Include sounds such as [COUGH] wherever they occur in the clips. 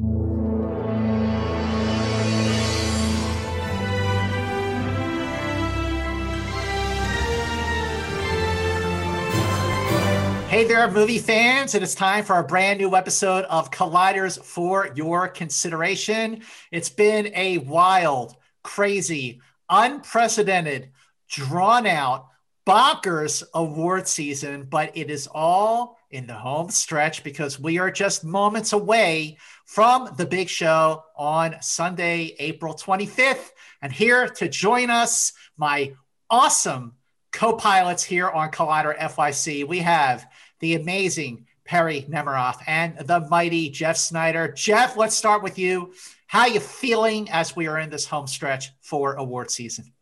Hey there, movie fans. It is time for a brand new episode of Colliders for your consideration. It's been a wild, crazy, unprecedented, drawn out, bonkers award season, but it is all in the home stretch because we are just moments away from the big show on Sunday, April 25th. And here to join us, my awesome co pilots here on Collider FYC, we have the amazing Perry Nemiroff and the mighty Jeff Sneider. Jeff, let's start with you. How are you feeling as we are in this home stretch for award season?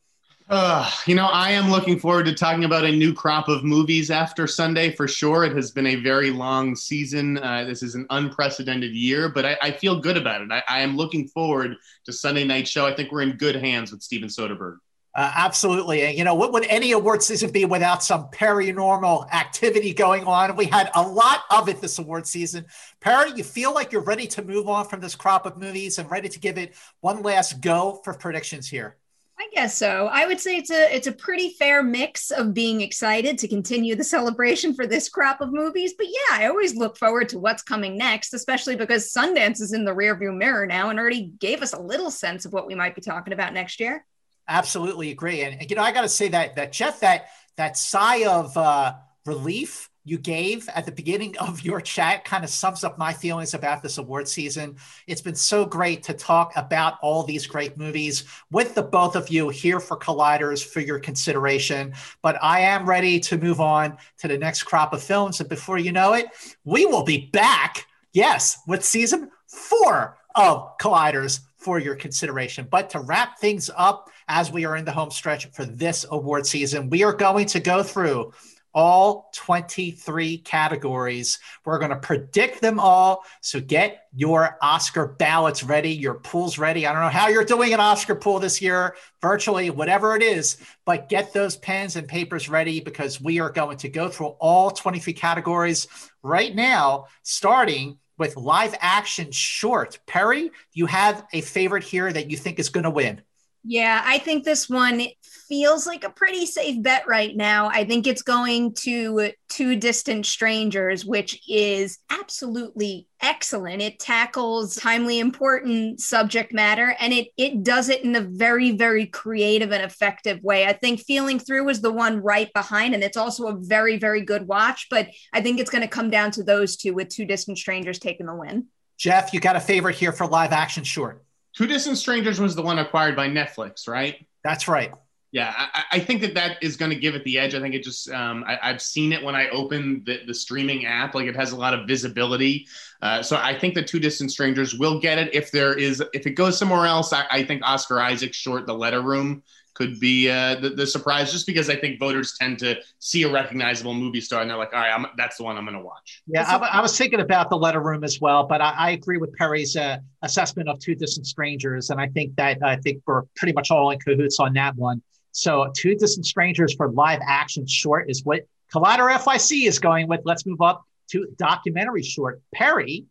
Uh, you know, I am looking forward to talking about a new crop of movies after Sunday for sure. It has been a very long season. Uh, this is an unprecedented year, but I, I feel good about it. I, I, am looking forward to Sunday night show. I think we're in good hands with Steven Soderbergh. Uh, absolutely. And, you know, what would any award season be without some paranormal activity going on? We had a lot of it this award season. Perry, you feel like you're ready to move on from this crop of movies and ready to give it one last go for predictions here? I guess so. I would say it's a it's a pretty fair mix of being excited to continue the [LAUGHS] celebration for this crop of movies, but yeah, I always look forward to what's coming next, especially because Sundance is in the rearview mirror now and already gave us a little sense of what we might be talking about next year. Absolutely agree. And you know, I got to say that that Jeff, that that sigh of uh, relief you gave at the beginning of your chat kind of sums up my feelings about this award season. It's been so great to talk about all these great movies with the both of you here for Colliders for your consideration. But I am ready to move on to the next crop of films. And before you know it, we will be back, yes, with season four of Colliders for your consideration. But to wrap things up, as we are in the home stretch for this award season, we are going to go through all 23 categories. We're going to predict them all. So get your Oscar ballots ready, your pools ready. I don't know how you're doing an Oscar pool this year, virtually, whatever it is, but get those pens and papers ready because we are going to go through all 23 categories right now, starting with live action short. Perry, you have a favorite here that you think is going to win? Yeah, I think this one feels like a pretty safe bet right now. I think it's going to Two Distant Strangers, which is absolutely excellent. It tackles timely important subject matter and it it does it in a very very creative and effective way. I think Feeling Through is the one right behind and it's also a very very good watch, but I think it's going to come down to those two with Two Distant Strangers taking the win. Jeff, you got a favorite here for live action short. Two Distant Strangers was the one acquired by Netflix, right? That's right. Yeah, I, I think that that is going to give it the edge. I think it just um, I, have seen it when I open the, the streaming app. Like it has a lot of visibility. Uh, so I think the Two Distant Strangers will get it. If there is, if it goes somewhere else, I, I think Oscar Isaac short The Letter Room could be uh, the, the, surprise, just because I think voters tend to see a recognizable movie star and they're like, all right, I'm, that's the one I'm going to watch. Yeah, I, I, was thinking about the letter room as well, but I, I agree with Perry's uh, assessment of Two Distant Strangers, and I think that I think we're pretty much all in cahoots on that one. So, Two Distant Strangers for live action short is what Collider FYC is going with. Let's move up to documentary short. Perry,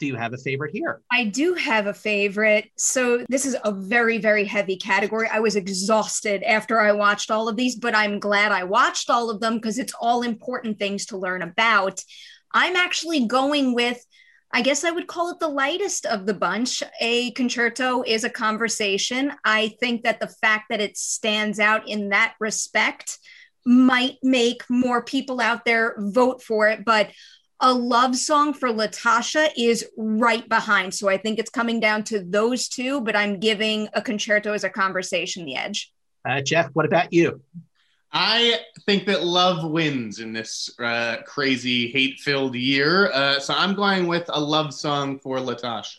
do you have a favorite here? I do have a favorite. So this is a very, very heavy category. I was exhausted after I watched all of these, but I'm glad I watched all of them because it's all important things to learn about. I'm actually going with I guess I would call it the lightest of the bunch. A concerto is a conversation. I think that the fact that it stands out in that respect might make more people out there vote for it. But a love song for Latasha is right behind. So I think it's coming down to those two, but I'm giving a concerto as a conversation the edge. Uh, Jeff, what about you? I think that love wins in this uh, crazy hate-filled year. Uh, so I'm going with a love song for Latasha.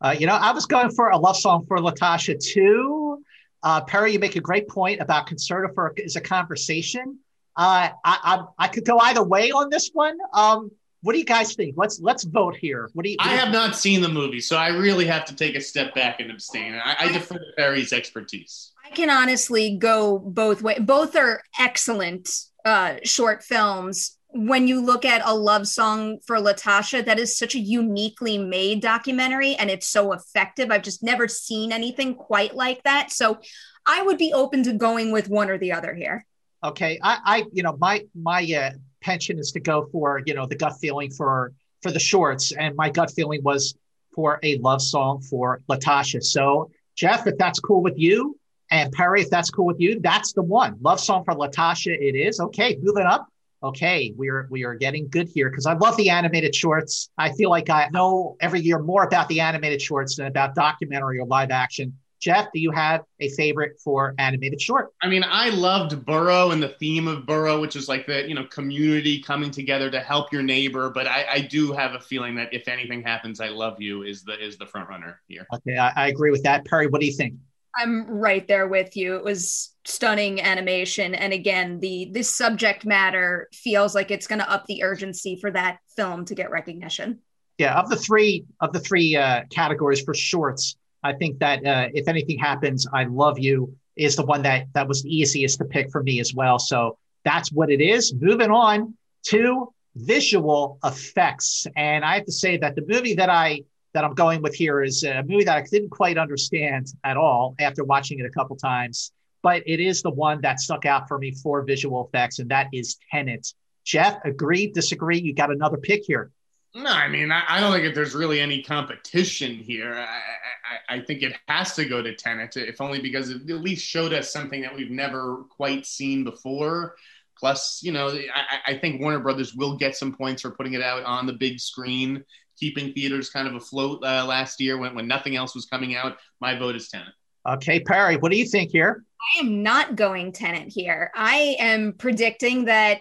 Uh, you know, I was going for a love song for Latasha too. Uh, Perry, you make a great point about concerto for is a conversation. Uh, I, I, I could go either way on this one. Um, what do you guys think? Let's let's vote here. What do you? What I have not seen the movie, so I really have to take a step back and abstain. I, I defer to Perry's expertise. I can honestly go both ways. Both are excellent uh, short films. when you look at a love song for Latasha, that is such a uniquely made documentary and it's so effective. I've just never seen anything quite like that. So I would be open to going with one or the other here. Okay. I, I you know, my, my uh, pension is to go for, you know, the gut feeling for, for the shorts. And my gut feeling was for a love song for Latasha. So, Jeff, if that's cool with you, and Perry, if that's cool with you, that's the one. Love song for Latasha. It is okay. Moving up. Okay, we are we are getting good here because I love the animated shorts. I feel like I know every year more about the animated shorts than about documentary or live action. Jeff, do you have a favorite for animated short? I mean, I loved Burrow and the theme of Burrow, which is like the you know community coming together to help your neighbor. But I, I do have a feeling that if anything happens, I love you is the is the front runner here. Okay, I, I agree with that. Perry, what do you think? I'm right there with you. It was stunning animation, and again, the this subject matter feels like it's going to up the urgency for that film to get recognition. Yeah, of the three of the three uh, categories for shorts, I think that uh, if anything happens, I love you is the one that that was the easiest to pick for me as well. So that's what it is. Moving on to visual effects, and I have to say that the movie that I that I'm going with here is a movie that I didn't quite understand at all after watching it a couple times, but it is the one that stuck out for me for visual effects, and that is Tenet. Jeff, agree, disagree? You got another pick here. No, I mean, I, I, don't think that there's really any competition here. I, I, I, think it has to go to Tenet, if only because it at least showed us something that we've never quite seen before. Plus, you know, I, I think Warner Brothers will get some points for putting it out on the big screen, keeping theaters kind of afloat uh, last year when, when nothing else was coming out. My vote is Tenet. Okay, Perry, what do you think here? I am not going Tenet here. I am predicting that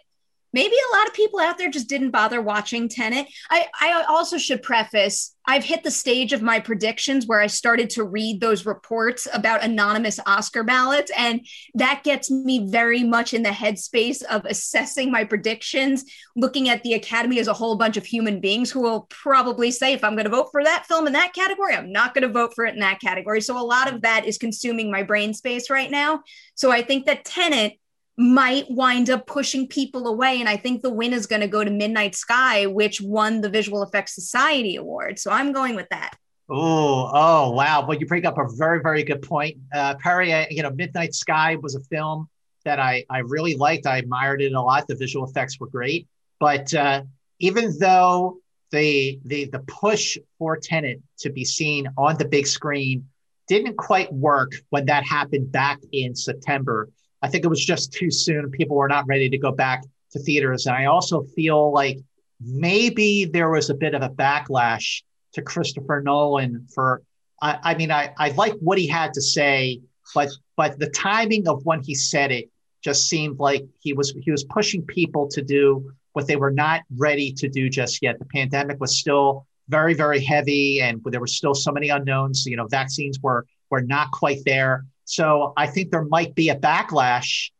maybe a lot of people out there just didn't bother watching Tenet. I, I also should preface I've hit the stage of my predictions where I started to read those reports about anonymous Oscar ballots. And that gets me very much in the headspace of assessing my predictions, looking at the Academy as a whole bunch of human beings who will probably say, if I'm going to vote for that film in that category, I'm not going to vote for it in that category. So a lot of that is consuming my brain space right now. So I think that Tenet might wind up pushing people away. And I think the win is going to go to Midnight Sky, which won the Visual Effects Society Award. So I'm going with that. Oh, oh, wow. Well, you bring up a very, very good point. Uh, Perry, you know, Midnight Sky was a film that I, I really liked. I admired it a lot. The visual effects were great. But uh, even though the, the, the push for Tenet to be seen on the big screen didn't quite work when that happened back in September, I think it was just too soon. People were not ready to go back to theaters. And I also feel like maybe there was a bit of a backlash to Christopher Nolan for I, I mean I, I like what he had to say, but but the timing of when he said it just seemed like he was he was pushing people to do what they were not ready to do just yet. The pandemic was still very, very heavy and there were still so many unknowns. You know, vaccines were were not quite there. So I think there might be a backlash,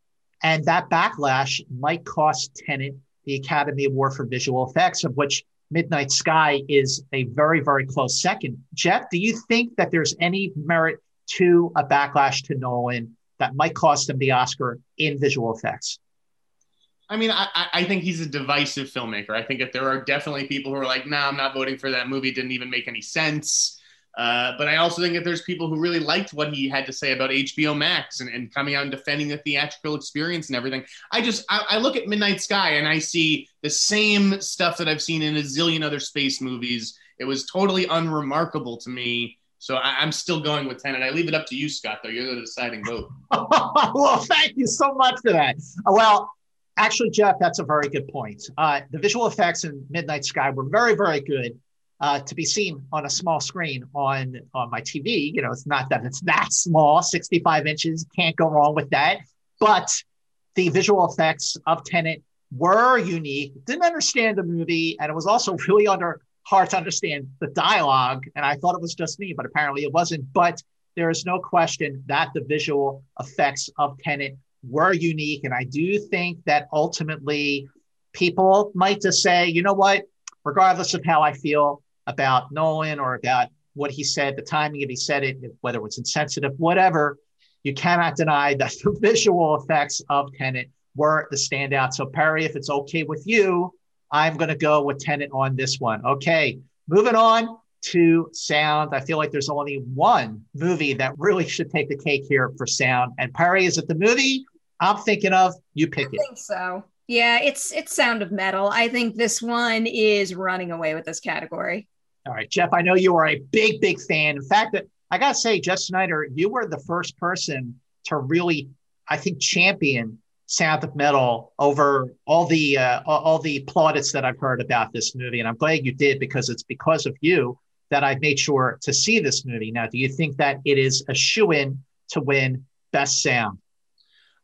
and that backlash might cost Tenet the Academy Award for Visual Effects, of which Midnight Sky is a very, very close second. Jeff, do you think that there's any merit to a backlash to Nolan that might cost him the Oscar in visual effects? I mean, I, I think he's a divisive filmmaker. I think that there are definitely people who are like, "No, nah, I'm not voting for that movie. It didn't even make any sense." Uh, but I also think that there's people who really liked what he had to say about HBO Max and, and coming out and defending the theatrical experience and everything. I just I, I, look at Midnight Sky and I see the same stuff that I've seen in a zillion other space movies. It was totally unremarkable to me. So I, am still going with Tenet. I leave it up to you, Scott. Though you're the deciding vote. [LAUGHS] well, thank you so much for that. Well, actually, Jeff, that's a very good point. Uh, the visual effects in Midnight Sky were very, very good uh, to be seen on a small screen on on my TV. You know, it's not that it's that small, 65 inches, can't go wrong with that. But the visual effects of Tenet were unique. Didn't understand the movie, and it was also [LAUGHS] really under hard to understand the dialogue. And I thought it was just me, but apparently it wasn't. But there is no question that the visual effects of Tenet were unique, and I do think that ultimately people might just say, you know what, regardless of how I feel, about Nolan or about what he said, the timing of he said it, whether it was insensitive, whatever, you cannot deny that [LAUGHS] the visual effects of Tenet were the standout. So, Perry, if it's okay with you, I'm going to go with Tenet on this one. Okay, moving on to sound. I feel like there's only one movie that really [LAUGHS] should take the cake here for sound. And Perry, is it the movie I'm thinking of? You pick I it. think so. Yeah, it's it's Sound of Metal. I think this one is running away with this category. All right, Jeff, I know you are a big, big fan. In fact, I got to say, Jeff Sneider, you were the first person to really, I think, champion Sound of Metal over all the uh, all the plaudits that I've heard about this movie, and I'm glad you did because it's because of you that I've made sure to see this movie. Now, do you think that it is a shoe in to win Best Sound?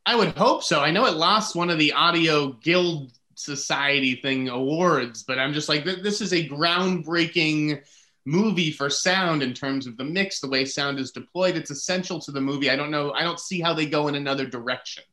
I would hope so. I know it lost one of the Audio Guild Society thing awards, but I'm just like, this is a groundbreaking movie for sound in terms of the mix, the way sound is deployed. It's essential to the movie. I don't know. I don't see how they go in another direction.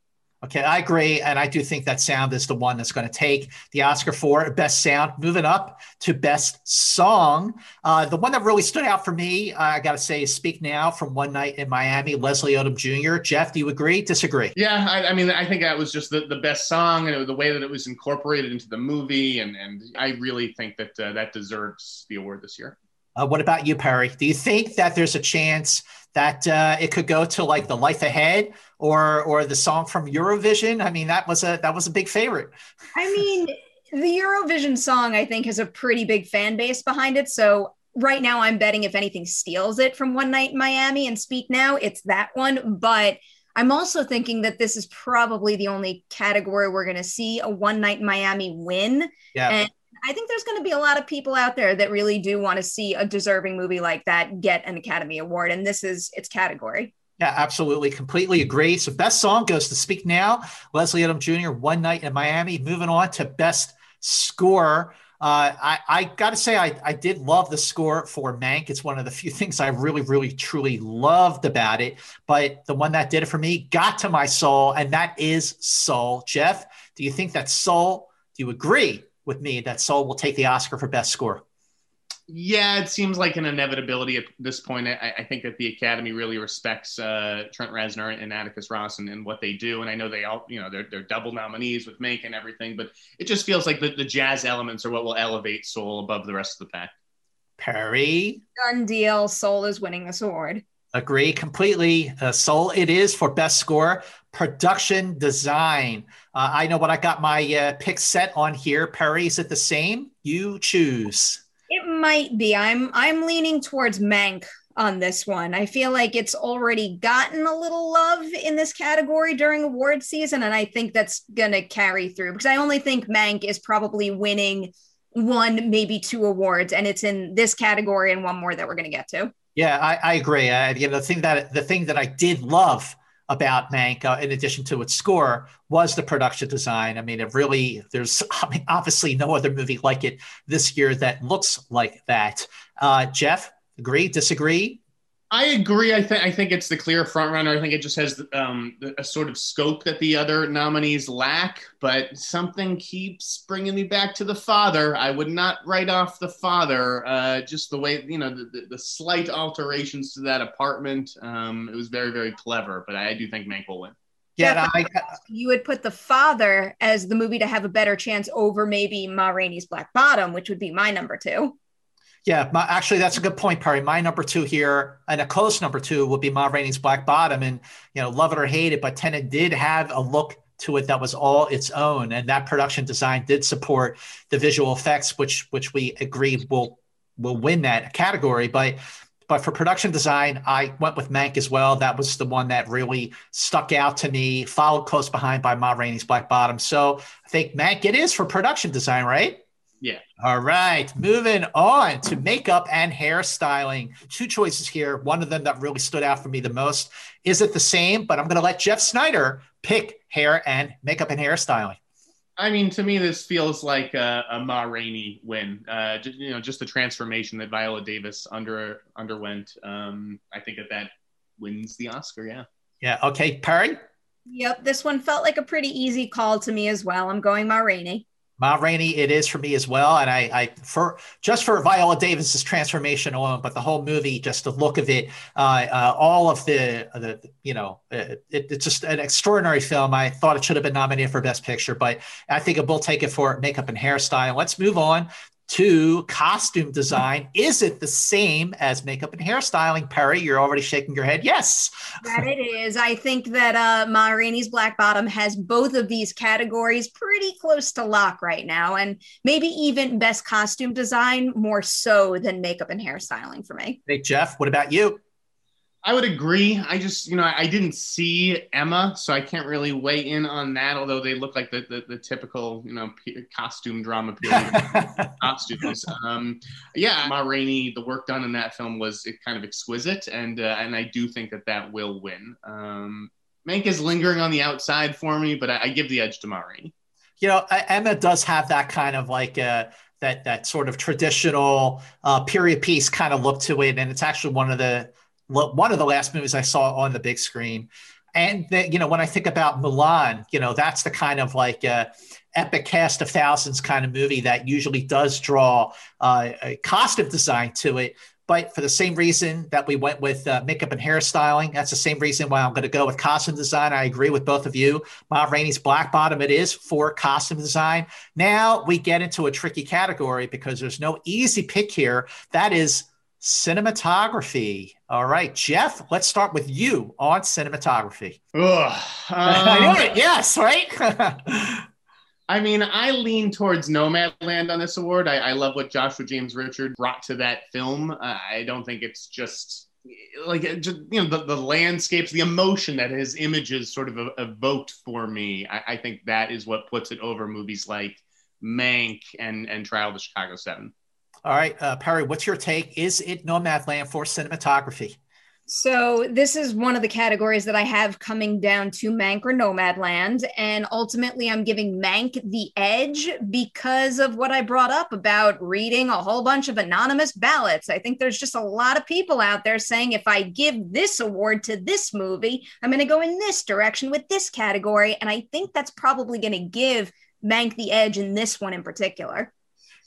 Okay, I agree. And I do think that sound is the one that's going to take the Oscar for Best Sound. Moving up to Best Song. Uh, the one that really stood out for me, uh, I got to say, is Speak Now from One Night in Miami, Leslie Odom Jr. Jeff, do you agree? Disagree? Yeah, I, I mean, I think that was just the, the best song and the way that it was incorporated into the movie. And, and I really think that uh, that deserves the award this year. Uh, what about you, Perry? Do you think that there's a chance that uh, it could go to like the Life Ahead or or the song from Eurovision? I mean, that was a that was a big favorite. I mean, the Eurovision song I think has a pretty big fan base behind it. So right now, I'm betting if anything steals it from One Night in Miami and Speak Now, it's that one. But I'm also thinking that this is probably the only category we're going to see a One Night in Miami win. Yeah. And I think there's going to be a lot of people out there that really do want to see a deserving movie like that get an Academy Award, and this is its category. Yeah, absolutely. Completely agree. So, best song goes to Speak Now, Leslie Odom Jr., One Night in Miami. Moving on to best score. Uh, I, I got to say, I, I did love the score for Mank. It's one of the few [LAUGHS] things I really, really, truly loved about it. But the one that did it for me got to my soul, and that is Soul. Jeff, do you think that Soul, do you agree with me that Soul will take the Oscar for Best Score. Yeah, it seems like an inevitability at this point. I, I think that the Academy really respects uh, Trent Reznor and Atticus Ross and, and, what they do. And I know they all, you know, they're, they're double nominees with Mank and everything, but it just feels like the, the jazz elements are what will elevate Soul above the rest of the pack. Perry. Done deal. Soul is winning this award. Agree completely. Uh, Soul, it is for best score. Production design. Uh, I know what I got my uh, pick set on here. Perry, is it the same? You choose. It might be. I'm I'm leaning towards Mank on this one. I feel like it's already gotten a little love in this category during award season, and I think that's gonna carry through because I only think Mank is probably winning one, maybe two awards, and it's in this category and one more that we're gonna get to. Yeah, I, I agree. Uh, you know, the thing that the thing that I did love about Mank, uh, in addition to its score, was the production design. I mean, it really there's [LAUGHS] I mean, obviously no other movie like it this year that looks like that. Uh, Jeff, agree? Disagree? I agree. I think I think it's the clear front runner. I think it just has um, a sort of scope that the other nominees lack. But something keeps bringing me back to the father. I would not write off the father. Uh, just the way you know the, the, the slight alterations to that apartment. Um, it was very very clever. But I do think Mank will win. Yeah, I, you would put the father as the movie to have a better chance over maybe Ma Rainey's Black Bottom, which would be my number two. Yeah, my, actually, that's a good point, Perry. My number two here, and a close number two, would be Ma Rainey's Black Bottom, and you know, love it or hate it, but Tenet did have a look to it that was all its own, and that production design did support the visual effects, which which we agree will will win that category. But but for production design, I went with Mank as well. That was the one that really stuck out to me, followed close behind by Ma Rainey's Black Bottom. So I think Mank it is for production design, right? Yeah. All right. Moving on to makeup and hairstyling. Two choices here. One of them that really stood out for me the most. Is it the same? But I'm going to let Jeff Sneider pick hair and makeup and hairstyling. I mean, to me, this feels like a, a Ma Rainey win. Uh, just, you know, just the transformation that Viola Davis under underwent. Um, I think that that wins the Oscar. Yeah. Yeah. Okay, Perry. Yep. This one felt like a pretty easy call to me as well. I'm going Ma Rainey. Ma Rainey, it is for me as well. And I, I for just for Viola Davis's transformation alone, but the whole movie, just the look of it, uh, uh, all of the, the you know, it, it's just an extraordinary film. I thought it should have been nominated for Best Picture, but I think it will take it for makeup and hairstyle. Let's move on to costume design. Is it the same as makeup and hairstyling? Perry, you're already shaking your head. Yes. That it is. I think that uh, Ma Rainey's Black Bottom has both of these categories pretty close to lock right now, and maybe even best costume design more so than makeup and hairstyling for me. Hey, Jeff, what about you? I would agree. I just, you know, I didn't see Emma, so I can't really weigh in on that. Although they look like the the, the typical, you know, p- costume drama period [LAUGHS] costumes. Um, yeah, Ma Rainey, the work done in that film was kind of exquisite, and uh, and I do think that that will win. Um, Mank is lingering on the outside for me, but I, I give the edge to Ma Rainey. You know, Emma does have that kind of like. Uh, that that sort of traditional uh, period piece kind of look to it, and it's actually one of the one of the last movies I saw on the big screen. And the, you know, when I think about Mulan, you know, that's the kind of like uh, epic cast of thousands kind of movie that usually does draw uh, a costume design to it. But for the same reason that we went with uh, makeup and hairstyling, that's the same reason why I'm going to go with costume design. I agree with both of you. Ma Rainey's Black Bottom, it is for costume design. Now we get into a tricky category because there's no easy pick here. That is cinematography. All right, Jeff, let's start with you on cinematography. Ugh, um, [LAUGHS] I knew it. Yes, right. [LAUGHS] I mean, I lean towards Nomadland on this award. I, I, love what Joshua James Richard brought to that film. Uh, I don't think it's just like just, you know the, the landscapes, the emotion that his images sort of evoked for me. I, I think that is what puts it over movies like Mank and and Trial of the Chicago Seven. All right, uh, Perry, what's your take? Is it Nomadland for cinematography? So this is one of the categories that I have coming down to Mank or Nomadland, and ultimately I'm giving Mank the edge because of what I brought up about reading a whole bunch of anonymous ballots. I think there's just a lot of people out there saying if I give this award to this movie, I'm going to go in this direction with this category, and I think that's probably going to give Mank the edge in this one in particular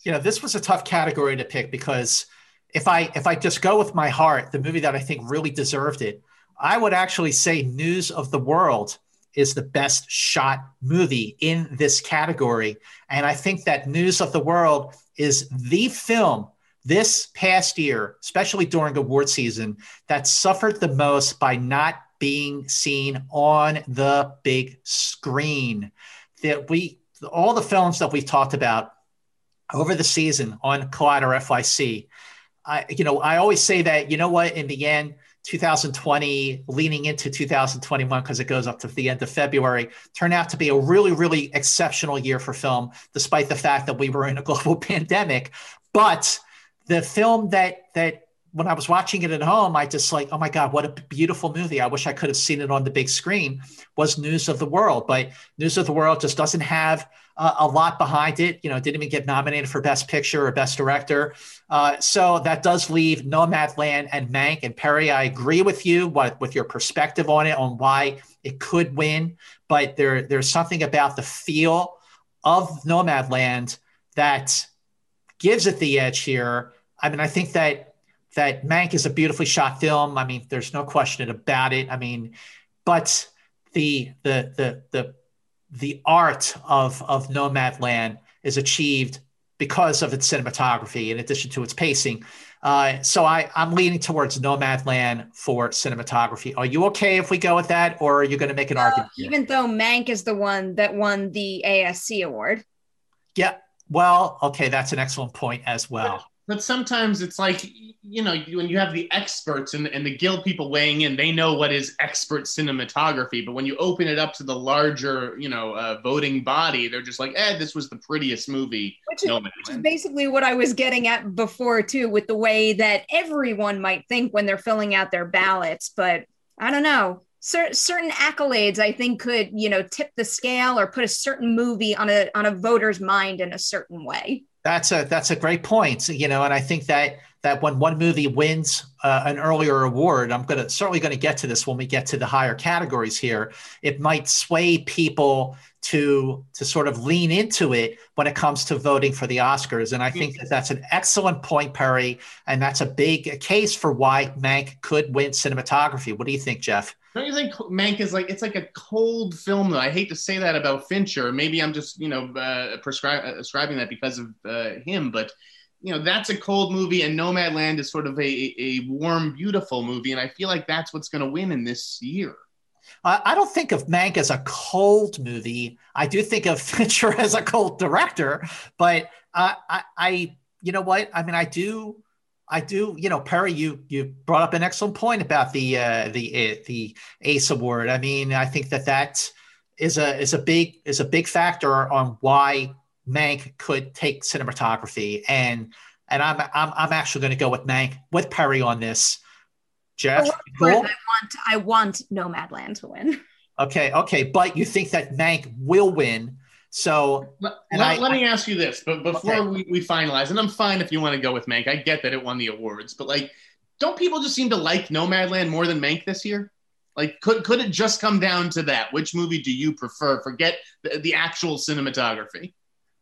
you know, this was a tough category to pick because if I if I just go with my heart, the movie that I think really deserved it, I would actually say News of the World is the best shot movie in this category. And I think that News of the World is the film this past year, especially during award season, that suffered the most by not being seen on the big screen. That we all the films that we've talked about over the season on Collider FYC. I, you know, I always say that, you know what, in the end, 2020 leaning into 2021 because it goes up to the end of February turned out to be a really really exceptional year for film despite the fact that we were in a [LAUGHS] global pandemic. But the film that that when I was watching it at home I just like oh my god what a beautiful movie. I wish I could have seen it on the big screen was News of the World. But News of the World just doesn't have uh, a lot behind it. You know, didn't even get nominated for Best Picture or Best Director. Uh, so that does leave Nomadland and Mank. And Perry, I agree with you what, with your perspective on it, on why it could win. But there, there's something about the feel of Nomadland that gives it the edge here. I mean, I think that that Mank is a beautifully shot film. I mean, there's no question about it. I mean, but the the the the the art of of Nomadland is achieved because of its cinematography, in addition to its pacing. Uh, so I, I'm leaning towards Nomadland for cinematography. Are you okay if we go with that, or are you going to make an well, argument? Here? Even though Mank is the one that won the ASC award. Yeah. Well, okay, that's an excellent point as well but sometimes it's like you know when you have the experts and, and the guild people weighing in they know what is expert cinematography but when you open it up to the larger you know uh, voting body they're just like eh this was the prettiest movie which is, which is basically what i was getting at before too with the way that everyone might think when they're filling out their ballots but i don't know. Cer- certain accolades i think could you know tip the scale or put a certain movie on a on a voter's mind in a certain way that's a that's a great point. You know, and I think that that when one movie wins uh, an earlier award, I'm to certainly going to get to this when we get to the higher categories here. It might sway people to to sort of lean into it when it comes to voting for the Oscars, and I think that that's an excellent point, Perry, and that's a big case for why Mank could win cinematography. What do you think, Jeff? Don't you think Mank is like it's like a cold film though? I hate to say that about Fincher. Maybe I'm just you know uh, prescri- ascribing that because of uh, him, but you know that's a cold movie and nomadland is sort of a, a warm beautiful movie and i feel like that's what's going to win in this year I don't think of Mank as a cold movie. I do think of [LAUGHS] Fincher as a cold director, but uh, I, I, you know what? I mean, I do, I do. You know, Perry, you you brought up an excellent point about the uh, the uh, the Ace Award. I mean, I think that that is a is a big is a big factor on why Mank could take cinematography, and and I'm I'm, I'm actually going to go with Mank with Perry on this. Jeff, cool? I want I want Nomadland to win. Okay, okay, but you think that Mank will win? So let, I, let me ask you this, but before okay. we, we finalize, and I'm fine if you want to go with Mank. I get that it won the awards, but like, don't people just seem to like Nomadland more than Mank this year? Like, could could it just come down to that? Which movie do you prefer? Forget the, the actual cinematography.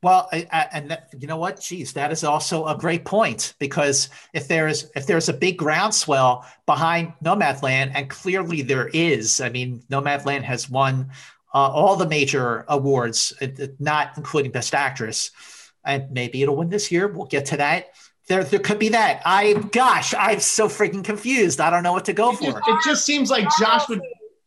Well, I, I, and that, you know what? Geez, that is also a great point because if there is if there's a big groundswell behind Nomadland, and clearly there is, I mean, Nomadland has won uh, all the major awards, not including Best Actress, and maybe it'll win this year. We'll get to that. There, there could be that. I, gosh, I'm so freaking confused. I don't know what to go it for. Just, it just seems like Josh would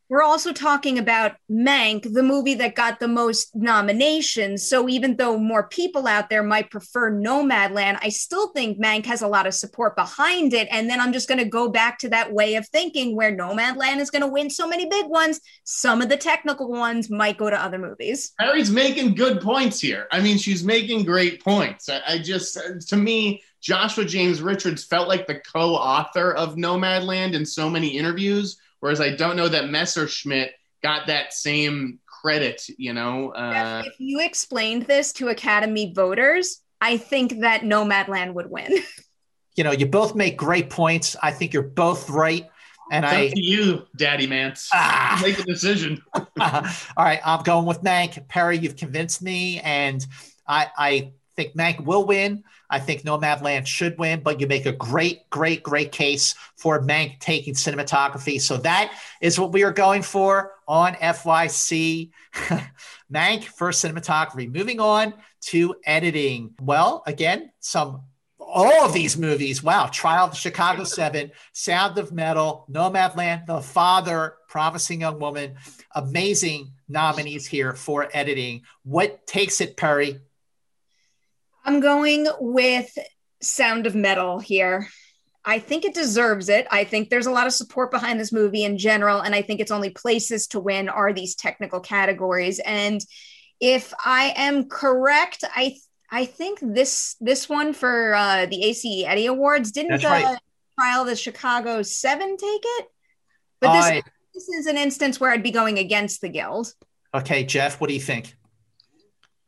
we're also talking about Mank, the movie that got the most nominations. So even though more people out there might prefer Nomadland, I still think Mank has a lot of support behind it. And then I'm just going to go back to that way of thinking where Nomadland is going to win so many big ones. Some of the technical ones might go to other movies. Harry's making good points here. I mean, she's making great points. I, I just, to me, Joshua James Richards felt like the co author of Nomadland in so many interviews Whereas I don't know that Messerschmidt got that same credit, you know. Uh, if you explained this to Academy voters, I think that Nomadland would win. [LAUGHS] You know, you both make great points. I think you're both right. And it's I to you, Daddy Mance. Ah, make a decision. [LAUGHS] all right, I'm going with Mank. Perry, you've convinced me, and I, I think Mank will win. I think Nomadland should win, but you make a great, great, great case for Mank taking cinematography. So that is what we are going for on FYC. [LAUGHS] Mank for cinematography. Moving on to editing. Well, again, some all of these movies. Wow. Trial of the Chicago Seven, Sound of Metal, Nomadland, The Father, Promising Young Woman. Amazing nominees here for editing. What takes it, Perry, I'm going with Sound of Metal here. I think it deserves it. I think there's a lot of support behind this movie in general, and I think its only places to win are these technical categories. And if I am correct, I I think this this one for uh, the ACE Eddie Awards didn't right. uh, trial the Chicago Seven take it, but this, this is an instance where I'd be going against the guild. Okay, Jeff, what do you think?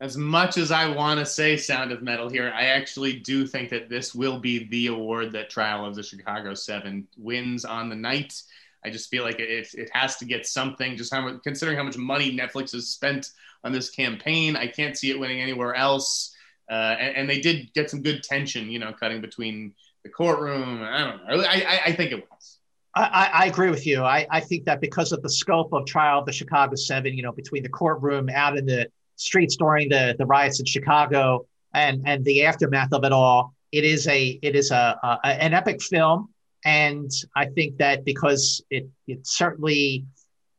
As much as I want to say Sound of Metal here, I actually do think that this will be the award that Trial of the Chicago Seven wins on the night. I just feel like it, it has to get something. Just how considering how much money Netflix has spent on this campaign, I can't see it winning anywhere else. Uh, and, and, they did get some good tension, you know, cutting between the courtroom. I don't know. I, I, I think it was. I, I, agree with you. I, I think that because of the scope of trial of the Chicago Seven, you know, between the courtroom out in the streets during the, the riots in Chicago and, and the aftermath of it all. It is a it is a, a an epic film, and I think that because it it certainly,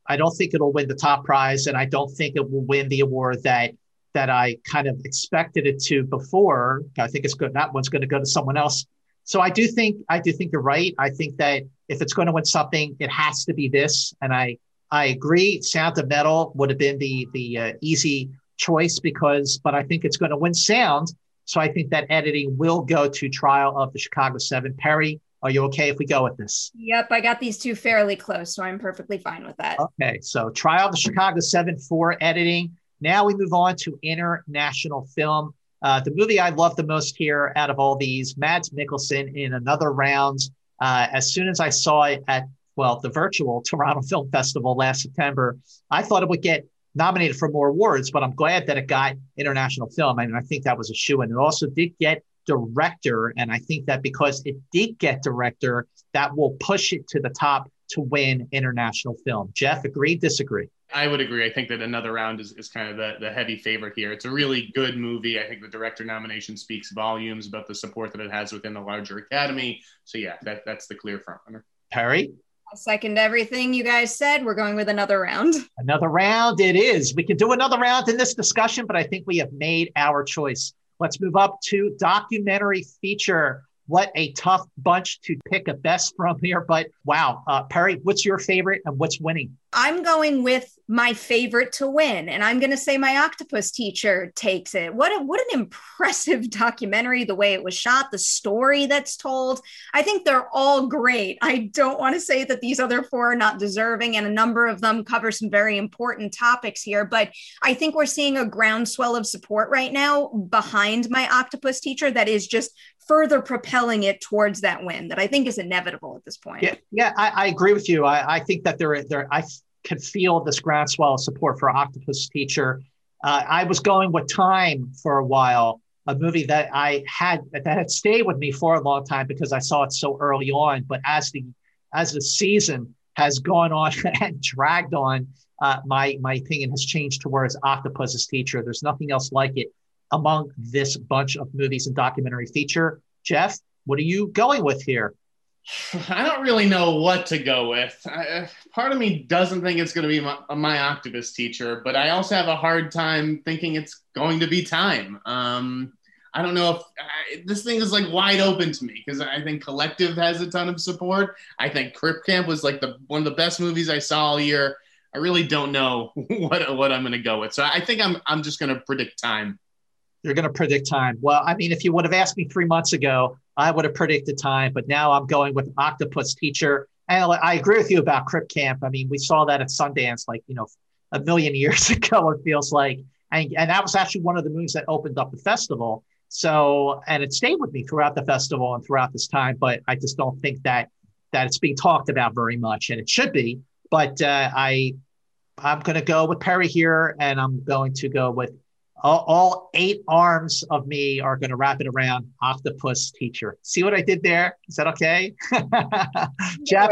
I don't think it'll win the top prize, and I don't think it will win the award that that I kind of expected it to before. I think it's good. That one's going to go to someone else. So I do think I do think you're right. I think that if it's going to win something, it has to be this. And I I agree. Sound of Metal would have been the the uh, easy choice because, but I think it's going to win sound. So I think that editing will go to trial of the Chicago Seven. Perry, are you okay if we go with this? Yep, I got these two fairly close, so I'm perfectly fine with that. Okay, so trial of the Chicago Seven for editing. Now we move on to international film. Uh, the movie I love the most here out of all these, Mads Mikkelsen in another round. Uh, as soon as I saw it at well, the virtual Toronto Film Festival last September, I thought it would get nominated for more awards, but I'm glad that it got international film. I and mean, I think that was a shoe in. It also did get director. And I think that because it did get director, that will push it to the top to win international film. Jeff, agree, disagree? I would agree. I think that another round is, is kind of the, the heavy favorite here. It's a really good movie. I think the director nomination speaks volumes about the support that it has within the larger academy. So yeah, that, that's the clear frontrunner. Perry? I second everything you guys said. We're going with another round. Another round it is. We can do another round in this discussion, but I think we have made our choice. Let's move up to documentary feature what a tough bunch to pick a best from here. But wow, uh, Perry, what's your favorite and what's winning? I'm going with my favorite to win, and I'm going to say my octopus teacher takes it. What a, what an impressive [LAUGHS] documentary! The way it was shot, the story that's told. I think they're all great. I don't want to say that these other four are not deserving, and a number of them cover some very important topics here. But I think we're seeing a groundswell of support right now behind my octopus teacher that is just further propelling it towards that win that I think is inevitable at this point. Yeah, yeah, I, I agree with you. I, I think that there, there, I can feel this groundswell support for Octopus Teacher. Uh, I was going with Time for a while, a movie that I had that had stayed with me for a long time because I saw it so early on. But as the as the season has gone on [LAUGHS] and dragged on, uh, my my opinion has changed towards Octopus's Teacher. There's nothing else like it among this bunch of movies and documentary feature. Jeff, what are you going with here? I don't really know what to go with. I, part of me doesn't think it's going to be my, my, octopus teacher, but I also have a hard time thinking it's going to be time. Um, I don't know if I, this thing is like wide open to me because I think Collective has a ton of support. I think Crip Camp was like the one of the best movies I saw all year. I really don't know [LAUGHS] what what I'm going to go with, so I think I'm I'm just going to predict time. You're going to predict time. Well, I mean, if you would have asked me three months ago, I would have predicted time, but now I'm going with Octopus Teacher. And I agree with you about Crip Camp. I mean, we saw that at Sundance like, you know, a million [LAUGHS] years ago, it feels like. And, and that was actually one of the movies that opened up the festival. So, and it stayed with me throughout the festival and throughout this time, but I just don't think that that it's being talked about very much, and it should be. But uh, I, I'm going to go with Perry here, and I'm going to go with all, all eight arms of me are going to wrap it around octopus teacher. See what I did there? Is that okay? [LAUGHS] Jeff,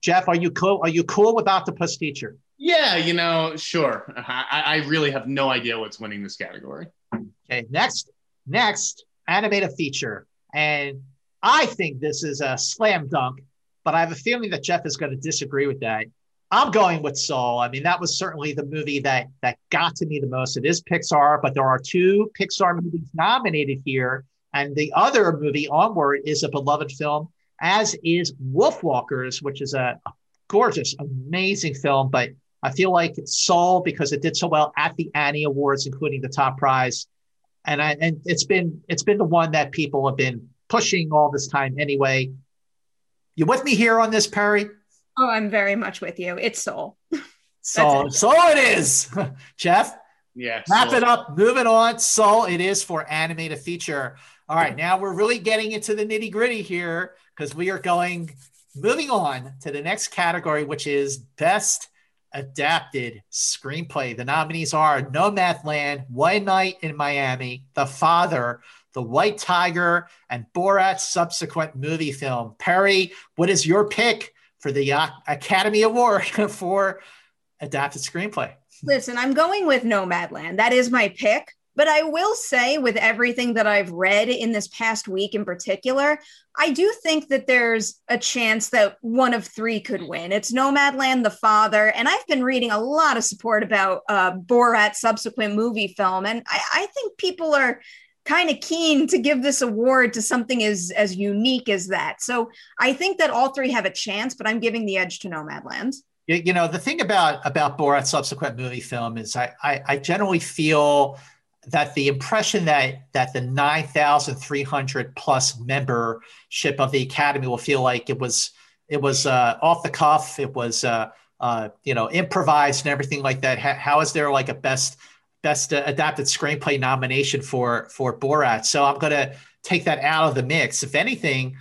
Jeff, are you cool? Are you cool with octopus teacher? Yeah, you know, sure. I, I really have no idea what's winning this category. Okay, next, next animated feature, and I think this is a slam dunk, but I have a feeling that Jeff is going to disagree with that. I'm going with Soul. I mean, that was certainly the movie that that got to me the most. It is Pixar, but there are two Pixar movies nominated here, and the other movie, Onward, is a beloved film, as is Wolfwalkers, which is a, gorgeous, amazing film. But I feel like it's Soul because it did so well at the Annie Awards, including the top prize, and I, and it's been it's been the one that people have been pushing all this time anyway. You with me here on this, Perry? Oh, I'm very much with you. It's Soul. Soul. Soul it is. [LAUGHS] Jeff? Yeah. Wrap soul. it up. Moving on. Soul it is for animated feature. All right. Now we're really getting into the nitty gritty here because we are going moving on to the next category, which is best adapted screenplay. The nominees are Nomadland, One Night in Miami, The Father, The White Tiger, and Borat's subsequent movie film. Perry, what is your pick for the uh, Academy Award [LAUGHS] for adapted screenplay. Listen, I'm going with Nomadland. That is my pick. But I will say, with everything that I've read in this past week in particular, I do think that there's a chance that one of three could win. It's Nomadland, The Father, and I've been reading a lot of support about uh, Borat's subsequent movie film, and I, I think people are kind of keen to give this award to something as as unique as that. So I think that all three have a chance, but I'm giving the edge to Nomadland. You know, the thing about about Borat's subsequent movie film is I, I, I generally feel that the impression that that the 9,300 plus membership of the Academy will feel like it was it was uh, off the cuff, it was uh, uh, you know improvised and everything like that. how is there like a best best uh, adapted screenplay nomination for for Borat. So I'm going to take that out of the mix. If anything,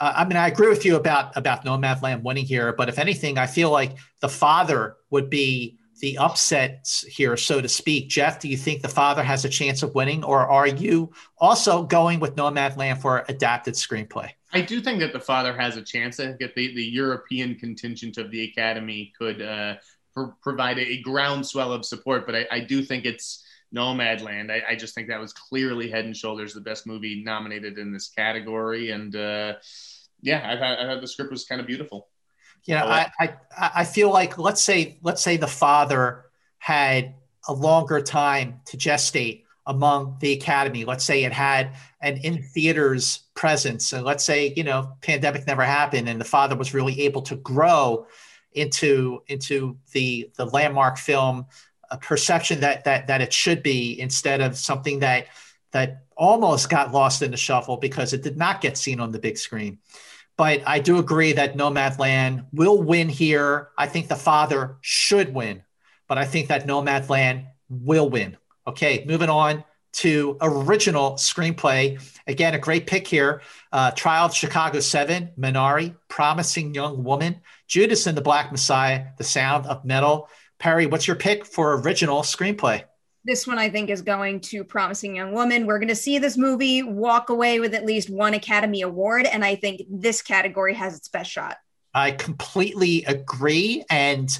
uh, I mean, I agree with you about about Nomadland winning here, but if anything, I feel like the father would be the upset here, so to speak. Jeff, do you think the father has a chance of winning, or are you also going with Nomadland for adapted screenplay? I do think that the father has a chance. I think that the, the European contingent of the Academy could uh, provide a groundswell of support, but I, I do think it's Nomadland. I, I, just think that was clearly head and shoulders the best movie nominated in this category, and uh, yeah, I thought, I thought the script was kind of beautiful. Yeah, I, I I feel like let's say let's say the father had a longer time to gestate among the academy. Let's say it had an in theaters presence, and let's say you know pandemic never happened, and the father was really able to grow into into the the landmark film a perception that that that it should be instead of something that that almost got lost in the shuffle because it did not get seen on the big screen. But I do agree that Nomadland will win here. I think the father should win, but I think that Nomadland will win. Okay, moving on to original screenplay. Again, a great pick here. Uh, Trial of Chicago 7, Minari, Promising Young Woman, Judas and the Black Messiah, The Sound of Metal. Perry, what's your pick for original screenplay? This one I think is going to Promising Young Woman. We're going to see this movie walk away with at least one Academy Award, and I think this category has its best shot. I completely agree. And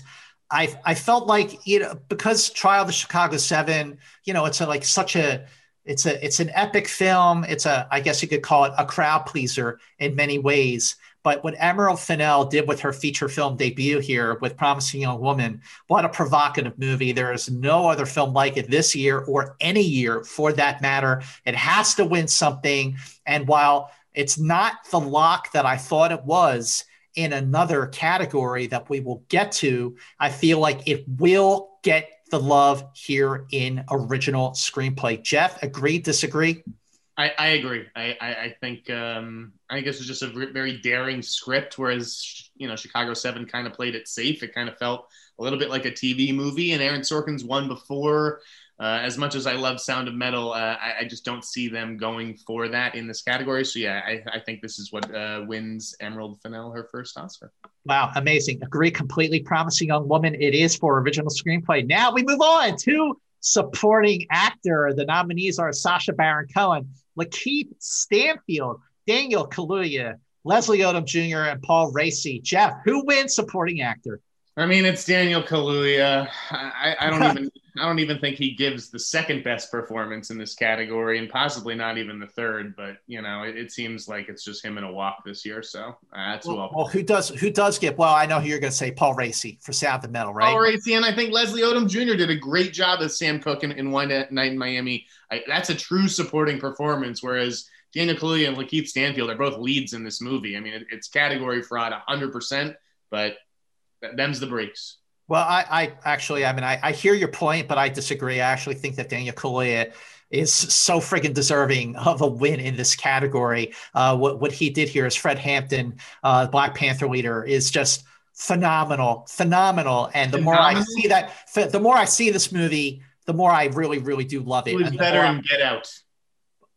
I, I felt like, you know, because Trial of the Chicago Seven, you know, it's a, like such a, it's a, it's an epic film. It's a, I guess you could call it a crowd pleaser in many ways. But what Emerald Fennell did with her feature film debut here with Promising Young Woman, what a provocative movie. There is no other film like it this year or any year for that matter. It has to win something. And while it's not the lock that I thought it was in another category that we will get to, I feel like it will get the love here in original screenplay. Jeff, agree, disagree? I, I agree. I, I, I think um, I guess it's just a very daring script, whereas you know Chicago Seven kind of played it safe. It kind of felt a little bit like a TV movie, and Aaron Sorkin's won before. Uh, as much as I love Sound of Metal, uh, I, I, just don't see them going for that in this category. So yeah, I, I think this is what uh, wins Emerald Fennell her first Oscar. Wow, amazing! Agree completely. Promising young woman. It is for original screenplay. Now we move on to supporting actor. The nominees are Sacha Baron Cohen, Lakeith Stanfield, Daniel Kaluuya, Leslie Odom Jr., and Paul Raci. Jeff, who wins supporting actor? I mean, it's Daniel Kaluuya. I, I don't even I don't even think he gives the second best performance in this category, and possibly not even the third. But you know, it, it seems like it's just him in a walk this year. So uh, that's well, well. Who does who does get? Well, I know who you're going to say Paul Raci for Sound of Metal, right? Paul Raci, and I think Leslie Odom Jr. did a great job as Sam Cooke in, in One Night in Miami. I, that's a true supporting performance, whereas Daniel Kaluuya and Lakeith Stanfield are both leads in this movie. I mean, it, it's category fraud 100%, but them's the breaks. Well, I, I actually, I mean, I, I hear your point, but I disagree. I actually think that Daniel Kaluuya is so friggin' deserving of a win in this category. Uh, what, what he did here as Fred Hampton, uh, Black Panther leader, is just phenomenal, phenomenal. And the phenomenal. more I see that, the more I see this movie, the more I really, really do love it. It was better in Get Out.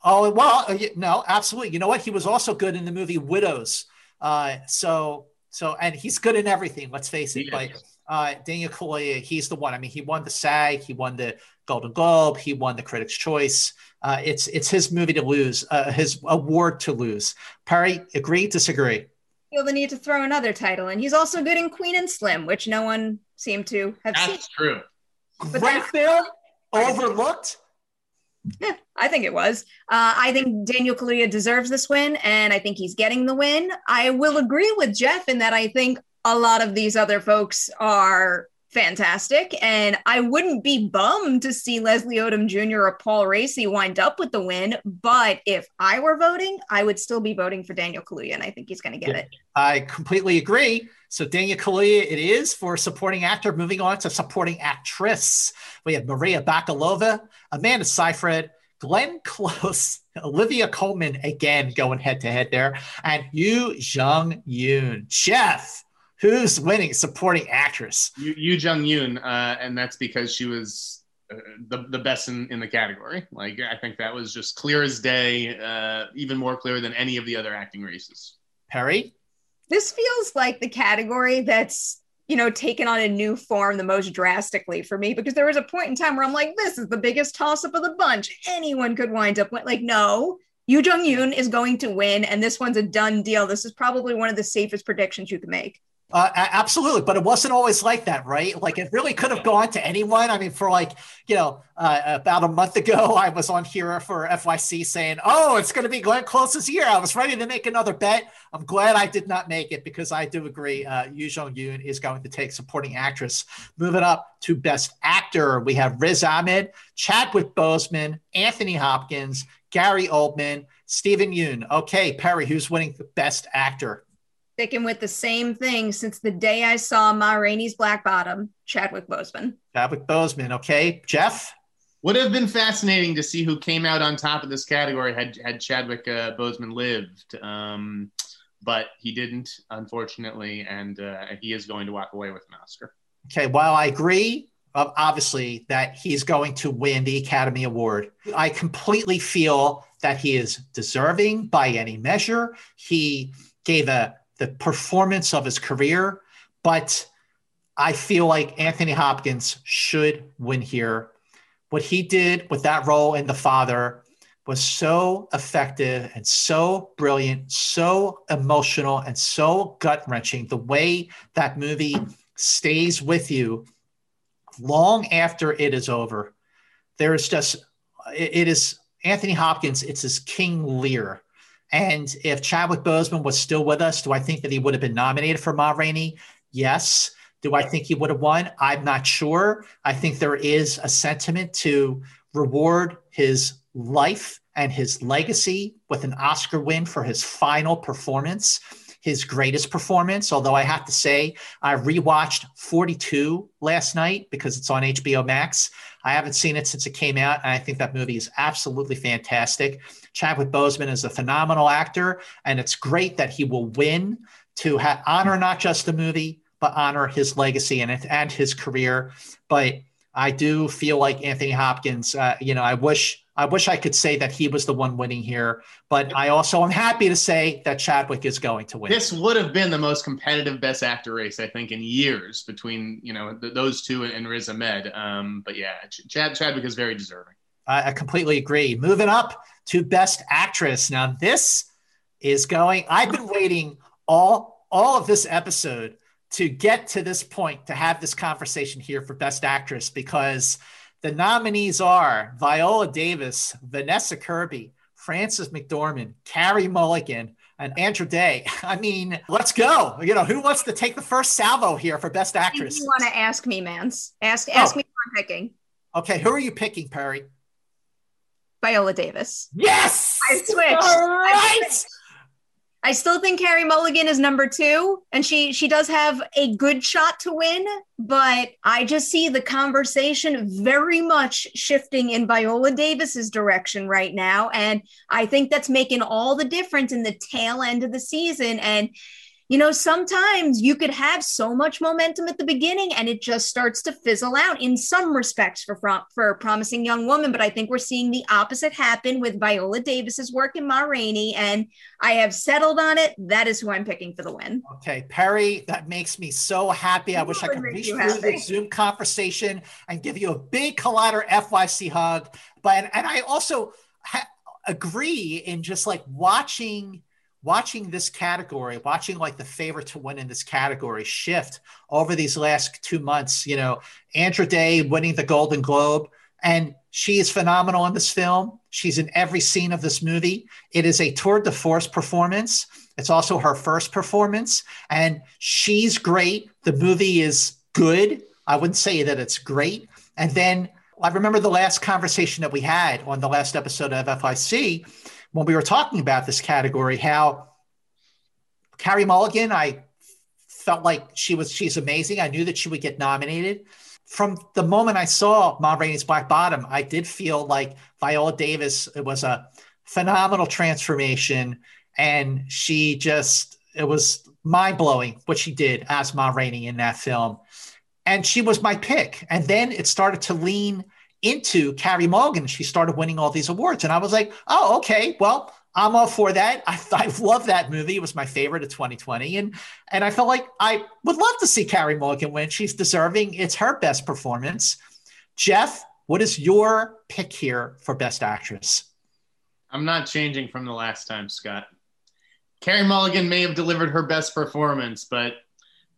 Oh well, uh, no, absolutely. You know what? He was also good in the movie Widows. Uh, so so, and he's good in everything. Let's face it. But uh, Daniel Kaluuya, he's the one. I mean, he won the SAG, he won the Golden Globe, he won the Critics' Choice. Uh, it's it's his movie to lose, uh, his award to lose. Perry, agree, disagree? Feel the need to throw another title, and he's also good in Queen and Slim, which no one seemed to have That's seen. That's true. But Great film, overlooked. Yeah, I think it was. Uh, I think Daniel Kaluuya deserves this win, and I think he's getting the win. I will agree with Jeff in that I think a lot of these other folks are fantastic. And I wouldn't be bummed to see Leslie Odom Jr. or Paul Raci wind up with the win. But if I were voting, I would still be voting for Daniel Kaluuya, and I think he's going to get yeah, it. I completely agree. So Daniel Kaluuya, it is for supporting actor. Moving on to supporting actress, we have Maria Bakalova, Amanda Seyfried, Glenn Close, [LAUGHS] Olivia Colman again going head to head there, and Yu Jung Yoon. Jeff, Who's winning supporting actress? Yu, Jung Yoon, uh, and that's because she was the, the best in, in the category. Like I think that was just clear as day, uh, even more clear than any of the other acting races. Perry, this feels like the category that's you know taken on a new form the most drastically for me because there was a point in time where I'm like, this is the biggest toss up of the bunch. Anyone could wind up with like, no. Yu Jung Yoon is going to win, and this one's a done deal. This is probably one of the safest predictions you can make. Uh, absolutely, but it wasn't always like that, right? Like it really could have gone to anyone. I mean, for like you know, uh, about a month ago, [LAUGHS] I was on here for FYC saying, "Oh, it's going to be Glenn Close's year." I was ready to make another bet. I'm glad I did not make it because I do agree. Uh, Yu Jung Yoon is going to take supporting actress. Moving up to Best Actor, we have Riz Ahmed, Chadwick Boseman, Anthony Hopkins, Gary Oldman, Steven Yeun. Okay, Perry, who's winning the Best Actor? Sticking with the same thing since the day I saw Ma Rainey's Black Bottom, Chadwick Boseman. Chadwick Boseman. Okay. Jeff? Would have been fascinating to see who came out on top of this category had, had Chadwick uh, Boseman lived. Um, but he didn't, unfortunately, and uh, he is going to walk away with an Oscar. Okay. While I agree, obviously, that he's going to win the Academy Award, I completely feel that he is deserving by any measure. He gave a the performance of his career, but I feel like Anthony Hopkins should win here. What he did with that role in The Father was so effective and so brilliant, so emotional and so gut wrenching. The way that movie stays with you long after it is over. There is just, it is Anthony Hopkins, it's his King Lear and if Chadwick Boseman was still with us, do I think that he would have been nominated for Ma Rainey? Yes. Do I think he would have won? I'm not sure. I think there is a sentiment to reward his life and his legacy with an Oscar win for his final performance, his greatest performance. Although I have to say, I rewatched 42 last night because it's on HBO Max. I haven't seen it since it came out, and I think that movie is absolutely fantastic. Chadwick Boseman is a phenomenal actor, and it's great that he will win to ha- honor not just the movie, but honor his legacy and and his career. But I do feel like Anthony Hopkins. Uh, you know, I wish I wish I could say that he was the one winning here, but I also am happy to say that Chadwick is going to win. This would have been the most competitive Best Actor race, I think, in years between you know th- those two and, and Riz Ahmed. Um, but yeah, Chad Chadwick is very deserving. I completely agree. Moving up to Best Actress. Now, this is going, I've been waiting all, all of this episode to get to this point to have this conversation here for Best Actress because the nominees are Viola Davis, Vanessa Kirby, Frances McDormand, Carey Mulligan, and Andra Day. [LAUGHS] I mean, let's go. You know, who wants to take the first salvo here for Best Actress? You want to ask me, Mans? Ask ask oh. me who I'm picking. Okay, who are you picking, Perry? Viola Davis. Yes, I switched. All right. I, switched. I still think Carey Mulligan is number two, and she she does have a good shot to win. But I just see the conversation very much shifting in Viola Davis's direction right now, and I think that's making all the difference in the tail end of the season. And you know, sometimes you could have so much momentum at the beginning and it just starts to fizzle out in some respects for for a promising young woman. But I think we're seeing the opposite happen with Viola Davis's work in Ma Rainey, and I have settled on it. That is who I'm picking for the win. Okay, Perry, that makes me so happy. I wish I could reach through the Zoom conversation and give you a big Collider FYC hug. But and I also ha- agree in just like watching watching this category, watching like the favorite to win in this category shift over these last two months, you know, Andra Day winning the Golden Globe, and she is phenomenal in this film. She's in every scene of this movie. It is a tour de force performance. It's also her first performance, and she's great. The movie is good. I wouldn't say that it's great. And then I remember the last conversation that we had on the last episode of FYC when we were talking about this category, how Carey Mulligan, I felt like she was she's amazing. I knew that she would get nominated. From the moment I saw Ma Rainey's Black Bottom, I did feel like Viola Davis it was a phenomenal transformation, and she just it was mind blowing what she did as Ma Rainey in that film, and she was my pick. And then it started to lean into Carey Mulligan. She started winning all these awards. And I was like, oh, okay, well, I'm all for that. [LAUGHS] I, I love that movie. It was my favorite of 2020. And and I felt like I would love to see Carey Mulligan win. She's deserving. It's her best performance. Jeff, what is your pick here for Best Actress? I'm not changing from the last time, Scott. Carey Mulligan may have delivered her best performance, but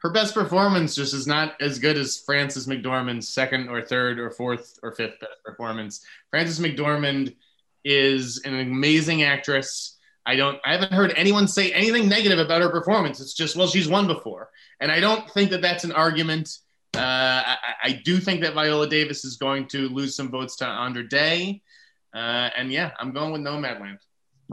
her best performance just is not as good as Frances McDormand's second or third or fourth or fifth best performance. Frances McDormand is an amazing actress. I don't I haven't heard anyone say anything negative about her performance. It's just well she's won before. And I don't think that that's an argument. Uh, I, I, do think that Viola Davis is going to lose some votes to Andra Day. Uh, and yeah, I'm going with Nomadland.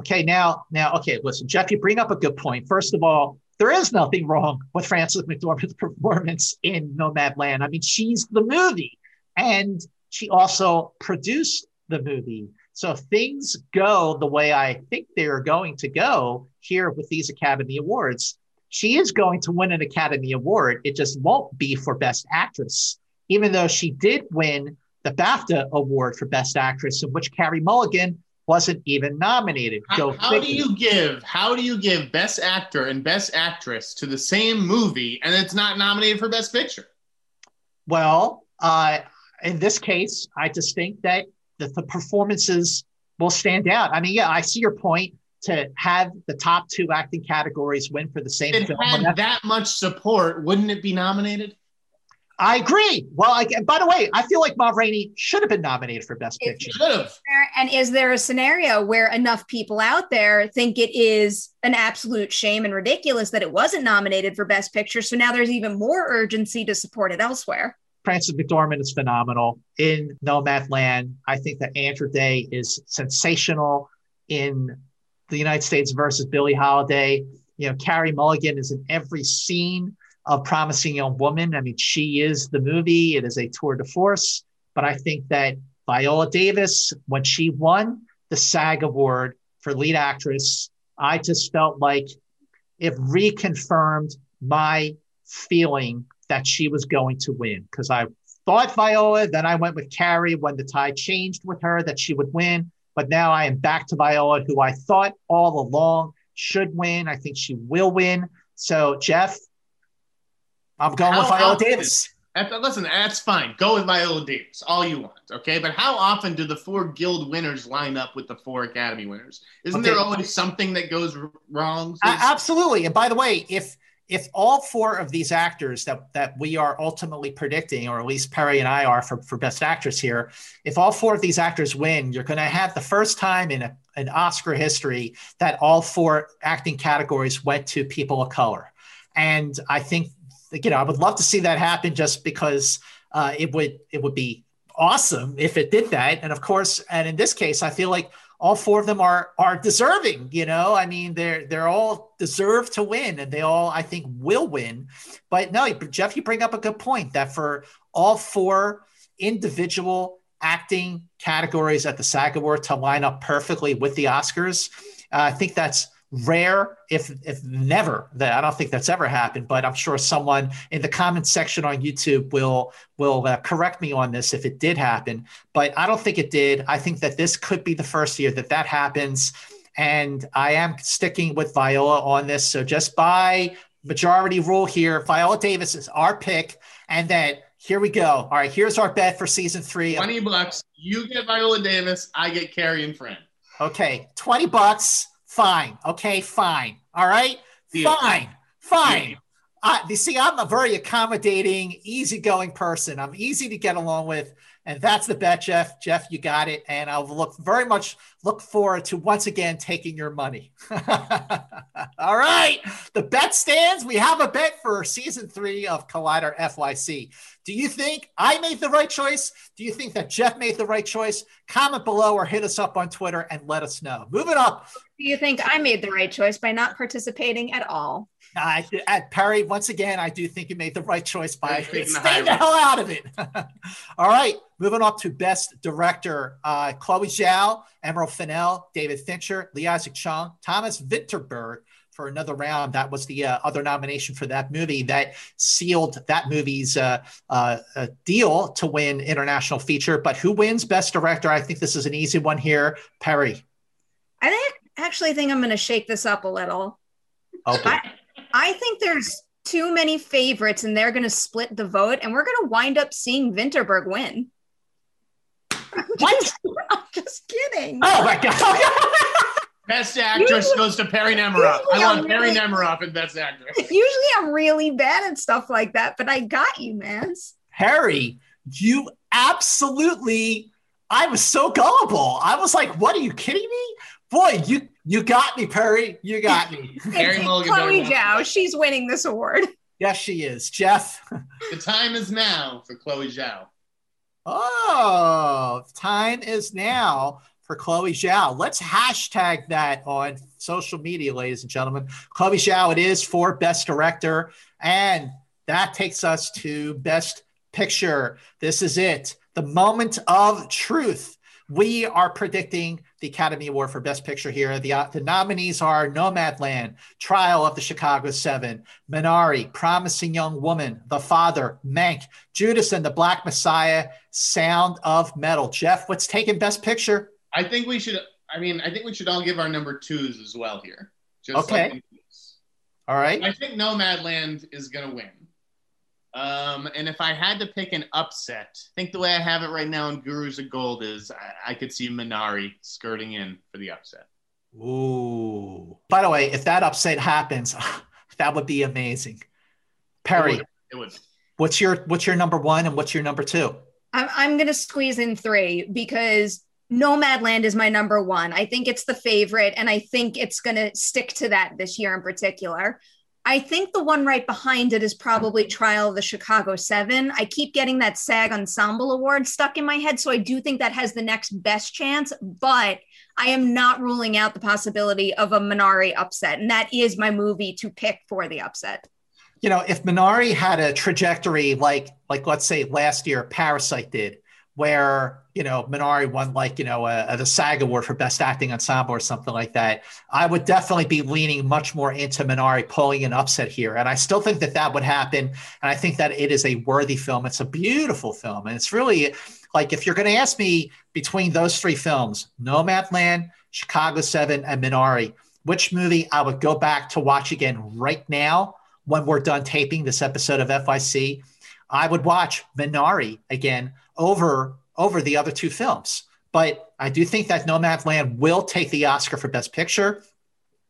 Okay, now, now, okay, listen, Jeff, you bring up a good point. First of all, there is nothing wrong with Frances McDormand's [LAUGHS] performance in Nomadland. I mean, she's the movie, and she also produced the movie. So if things go the way I think they're going to go here with these Academy Awards, she is going to win an Academy Award. It just won't be for Best Actress, even though she did win the BAFTA Award for Best Actress, in which Carey Mulligan wasn't even nominated. How, how do you give how do you give Best Actor and Best Actress to the same movie and it's not nominated for Best Picture? Well, uh, in this case, I just think that the, the performances will stand out. I mean, yeah, I see your point to have the top two acting categories win for the same if film. It had that much support, wouldn't it be nominated? I agree. Well, I, by the way, I feel like Ma Rainey should have been nominated for Best Picture. Should have. And is there a scenario where enough people out there think it is an absolute shame and ridiculous that it wasn't nominated for Best Picture? So now there's even more urgency to support it elsewhere. Frances McDormand is phenomenal in Nomadland. I think that Andra Day is sensational in the United States versus Billie Holiday. You know, Carrie Mulligan is in every scene of Promising Young Woman. I mean, she is the movie, it is a tour de force. But I think that Viola Davis, when she won the SAG award for lead actress, I just felt like it reconfirmed my feeling that she was going to win because I thought Viola, then I went with Carrie when the tide changed with her that she would win. But now I am back to Viola, who I thought all along should win. I think she will win. So, Jeff, I'm going how with Viola Davis. Listen, that's fine. Go with Viola Davis, all you want, okay? But how often do the four Guild winners line up with the four Academy winners? Isn't okay. there always something that goes wrong? Uh, absolutely. And by the way, if if all four of these actors that that we are ultimately predicting, or at least Perry and I are for, for Best Actress here, if all four of these actors win, you're going to have the first time in a, an Oscar history that all four acting categories went to people of color. And I think you know, I would love to see that happen just because uh, it would it would be awesome if it did that. And of course, and in this case, I feel like all four of them are are deserving. You know, I mean, they're they're all deserve to win, and they all I think will win. But no, Jeff, you bring up a good point that for all four individual acting categories at the SAG Award to line up perfectly with the Oscars, uh, I think that's rare, if if never. That I don't think that's ever happened, but I'm sure someone in the comments section on YouTube will will uh, correct me on this if it did happen. But I don't think it did. I think that this could be the first year that that happens, and I am sticking with Viola on this. So just by majority rule here, Viola Davis is our pick, and then. Here we go. All right, here's our bet for season three. 20 bucks. You get Viola Davis, I get Carey and Friend. Okay, 20 bucks. Fine. Okay, fine. All right. Fine. Fine. Uh, you see, I'm a very accommodating, easygoing person. I'm easy to get along with. And that's the bet, Jeff. Jeff, you got it. And I'll look very much look forward to once again taking your money. [LAUGHS] All right. The bet stands. We have a bet for season three of Collider FYC. Do you think I made the right choice? Do you think that Jeff made the right choice? Comment below or hit us up on Twitter and let us know. Moving up. Do you think I made the right choice by not participating at all? I, at Perry, once again, I do think you made the right choice by staying the, the hell out of it. [LAUGHS] all right, moving up to Best Director: uh, Chloe Zhao, Emerald Fennell, David Fincher, Lee Isaac Chung, Thomas Vinterberg for another round. That was the uh, other nomination for that movie that sealed that movie's uh, uh, deal to win international feature. But who wins Best Director? I think this is an easy one here. Perry. I think, actually think I'm going to shake this up a little. Okay. I, I think there's too many favorites and they're going to split the vote, and we're going to wind up seeing Vinterberg win. What? [LAUGHS] I'm just kidding. Oh my god. [LAUGHS] Best actress usually, goes to Perry Nemiroff. I want Perry really, Nemiroff in Best Actress. [LAUGHS] Usually I'm really bad at stuff like that, but I got you, man. Harry, you absolutely. I was so gullible. I was like, "What are you kidding me, boy? You you got me, Perry. You got me." [LAUGHS] Harry Mulligan. Chloe Zhao, she's winning this award. [LAUGHS] Yes, she is. Jeff. the time is now for Chloe Zhao. Oh, time is now for Chloe Zhao. Let's hashtag that on social media, ladies and gentlemen. Chloe Zhao, it is for Best Director. And that takes us to Best Picture. This is it, the moment of truth we are predicting the Academy Award for Best Picture here. The, uh, the nominees are Nomadland, Trial of the Chicago Seven, Minari, Promising Young Woman, The Father, Mank, Judas and the Black Messiah, Sound of Metal. Jeff, what's taking Best Picture? I think we should. I mean, I think we should all give our number twos as well here. Just okay. Like all right. I think Nomadland is going to win. Um, and if I had to pick an upset, I think the way I have it right now in Gurus of Gold is I, I could see Minari skirting in for the upset. Ooh. By the way, if that upset happens, [LAUGHS] that would be amazing. Perry, it would. It would. What's your what's your number one and what's your number two? I'm I'm gonna squeeze in three because Nomadland is my number one. I think it's the favorite, and I think it's gonna stick to that this year in particular. I think the one right behind it is probably Trial of the Chicago Seven. I keep getting that SAG Ensemble Award stuck in my head. So I do think that has the next best chance, but I am not ruling out the possibility of a Minari upset. And that is my movie to pick for the upset. You know, if Minari had a trajectory like, like let's say last year, Parasite did, where you know Minari won like you know a, a, the SAG award for best acting ensemble or something like that, I would definitely be leaning much more into Minari pulling an upset here, and I still think that that would happen. And I think that it is a worthy film. It's a beautiful film, and it's really like if you're going to ask me between those three films, Nomadland, Chicago Seven, and Minari, which movie I would go back to watch again right now when we're done taping this episode of FYC, I would watch Minari again over over the other two films. But I do think that Nomadland will take the Oscar for Best Picture.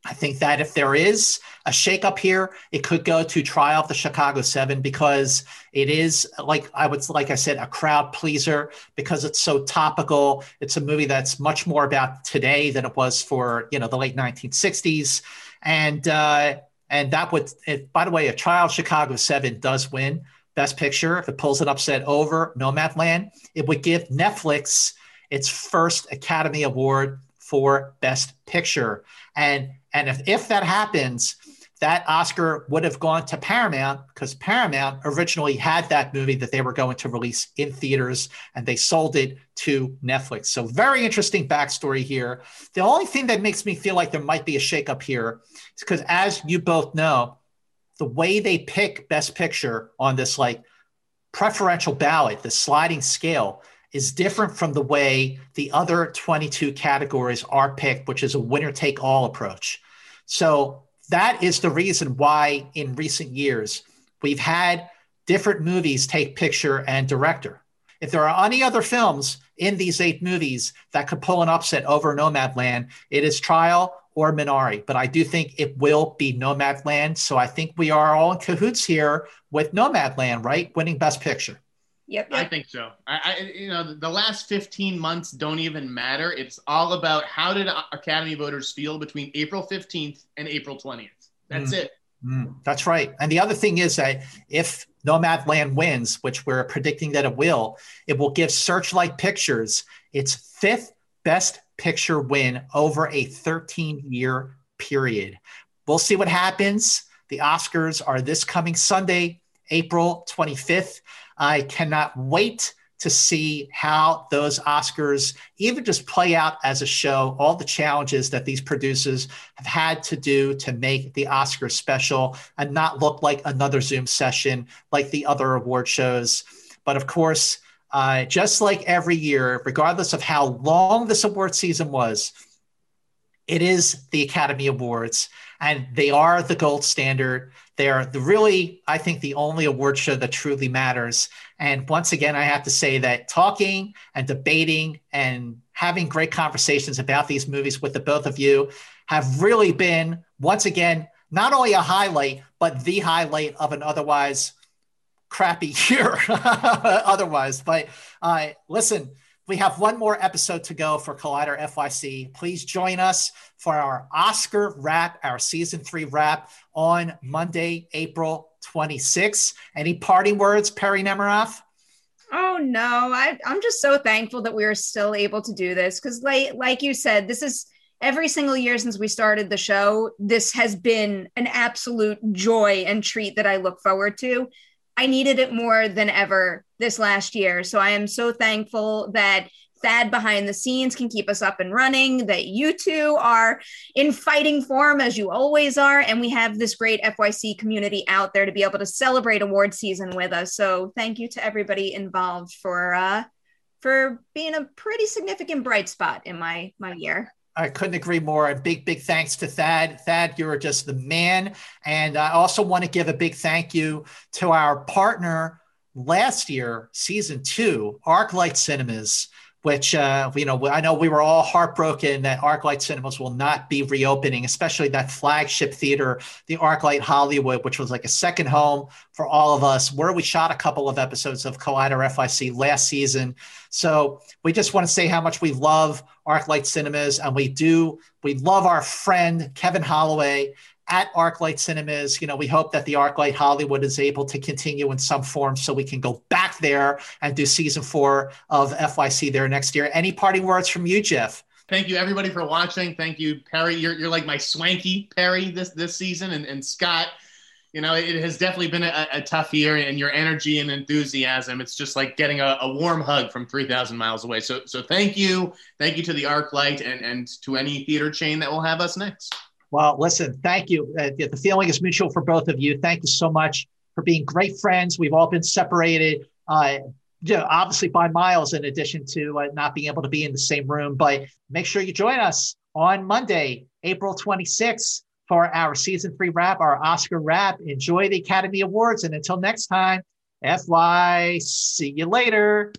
I think that if there is a shakeup here, it could go to Trial of the Chicago Seven because it is like I would like I said a crowd pleaser because it's so topical. It's a movie that's much more about today than it was for you know the late 1960s, and uh, and that would. It, by the way, a Trial of Chicago Seven does win. Best Picture, if it pulls an upset over Nomadland, it would give Netflix its first Academy Award for Best Picture. And and if, if that happens, that Oscar would have gone to Paramount because Paramount originally had that movie that they were going to release in theaters and they sold it to Netflix. So, very interesting backstory here. The only thing that makes me feel like there might be a shakeup here is because, as you both know, the way they pick best picture on this like preferential ballot, the sliding scale is different from the way the other 22 categories are picked, which is a winner take all approach. So that is the reason why in recent years we've had different movies take picture and director. If there are any other films in these eight movies that could pull an upset over Nomadland, it is Trial or Minari, but I do think it will be Nomadland. So I think we are all in cahoots here with Nomadland, right? Winning Best Picture. Yep, yep. I think so. I, I, you know, the last 15 months don't even matter. It's all about how did Academy voters feel between April 15th and April 20th. That's mm. it. Mm, that's right. And the other thing is that if Nomadland wins, which we're predicting that it will, it will give Searchlight Pictures its fifth best picture win over a 13 year period. We'll see what happens. The Oscars are this coming Sunday, April 25th. I cannot wait to see how those Oscars even just play out as a show, all the challenges that these producers have had to do to make the Oscars special and not look like another Zoom session like the other award shows. But of course, uh, just like every year, regardless of how long this award season was, it is the Academy Awards, and they are the gold standard. They're the really, I think, the only award show that truly matters. And once again, I have to say that talking and debating and having great conversations about these movies with the both of you have really been, once again, not only a highlight, but the highlight of an otherwise crappy [LAUGHS] year [LAUGHS] otherwise. But uh, listen, we have one more episode to go for Collider FYC. Please join us for our Oscar wrap, our season three wrap on Monday, April 26th. Any parting words, Perry Nemiroff? Oh no, I, I'm just so thankful that we are still able to do this because, like, like you said, this is every single year since we started the show. This has been an absolute joy and treat that I look forward to. I needed it more than ever this last year. So I am so thankful that Thad behind the scenes can keep us up and running, that you two are in fighting form as you always are. And we have this great FYC community out there to be able to celebrate award season with us. So thank you to everybody involved for uh for being a pretty significant bright spot in my my year. I couldn't agree more. And big, big thanks to Thad. Thad, you're just the man. And I also want to give a big thank you to our partner last year, season two, ArcLight Cinemas which uh, you know I know we were all heartbroken that ArcLight Cinemas will not be reopening, especially that flagship theater, the ArcLight Hollywood, which was like a second home for all of us, where we shot a couple of episodes of Collider FYC last season. So we just want to say how much we love ArcLight Cinemas, and we do we love our friend Kevin Holloway at ArcLight Cinemas. You know, we hope that the ArcLight Hollywood is able to continue in some form so we can go back there and do season four of FYC there next year. Any parting words from you, Jeff? Thank you everybody for watching. Thank you, Perry. You're, you're like my swanky Perry this this season, and, and Scott. You know, it has definitely been a, a tough year, and your energy and enthusiasm. It's just like getting a, a warm hug from three thousand miles away. So, so thank you, thank you to the ArcLight, and and to any theater chain that will have us next. Well, listen, thank you. Uh, the feeling is mutual for both of you. Thank you so much for being great friends. We've all been separated, uh, obviously by miles, in addition to uh, not being able to be in the same room. But make sure you join us on Monday, April 26th, for our season three wrap, our Oscar wrap. Enjoy the Academy Awards. And until next time, FY, see you later.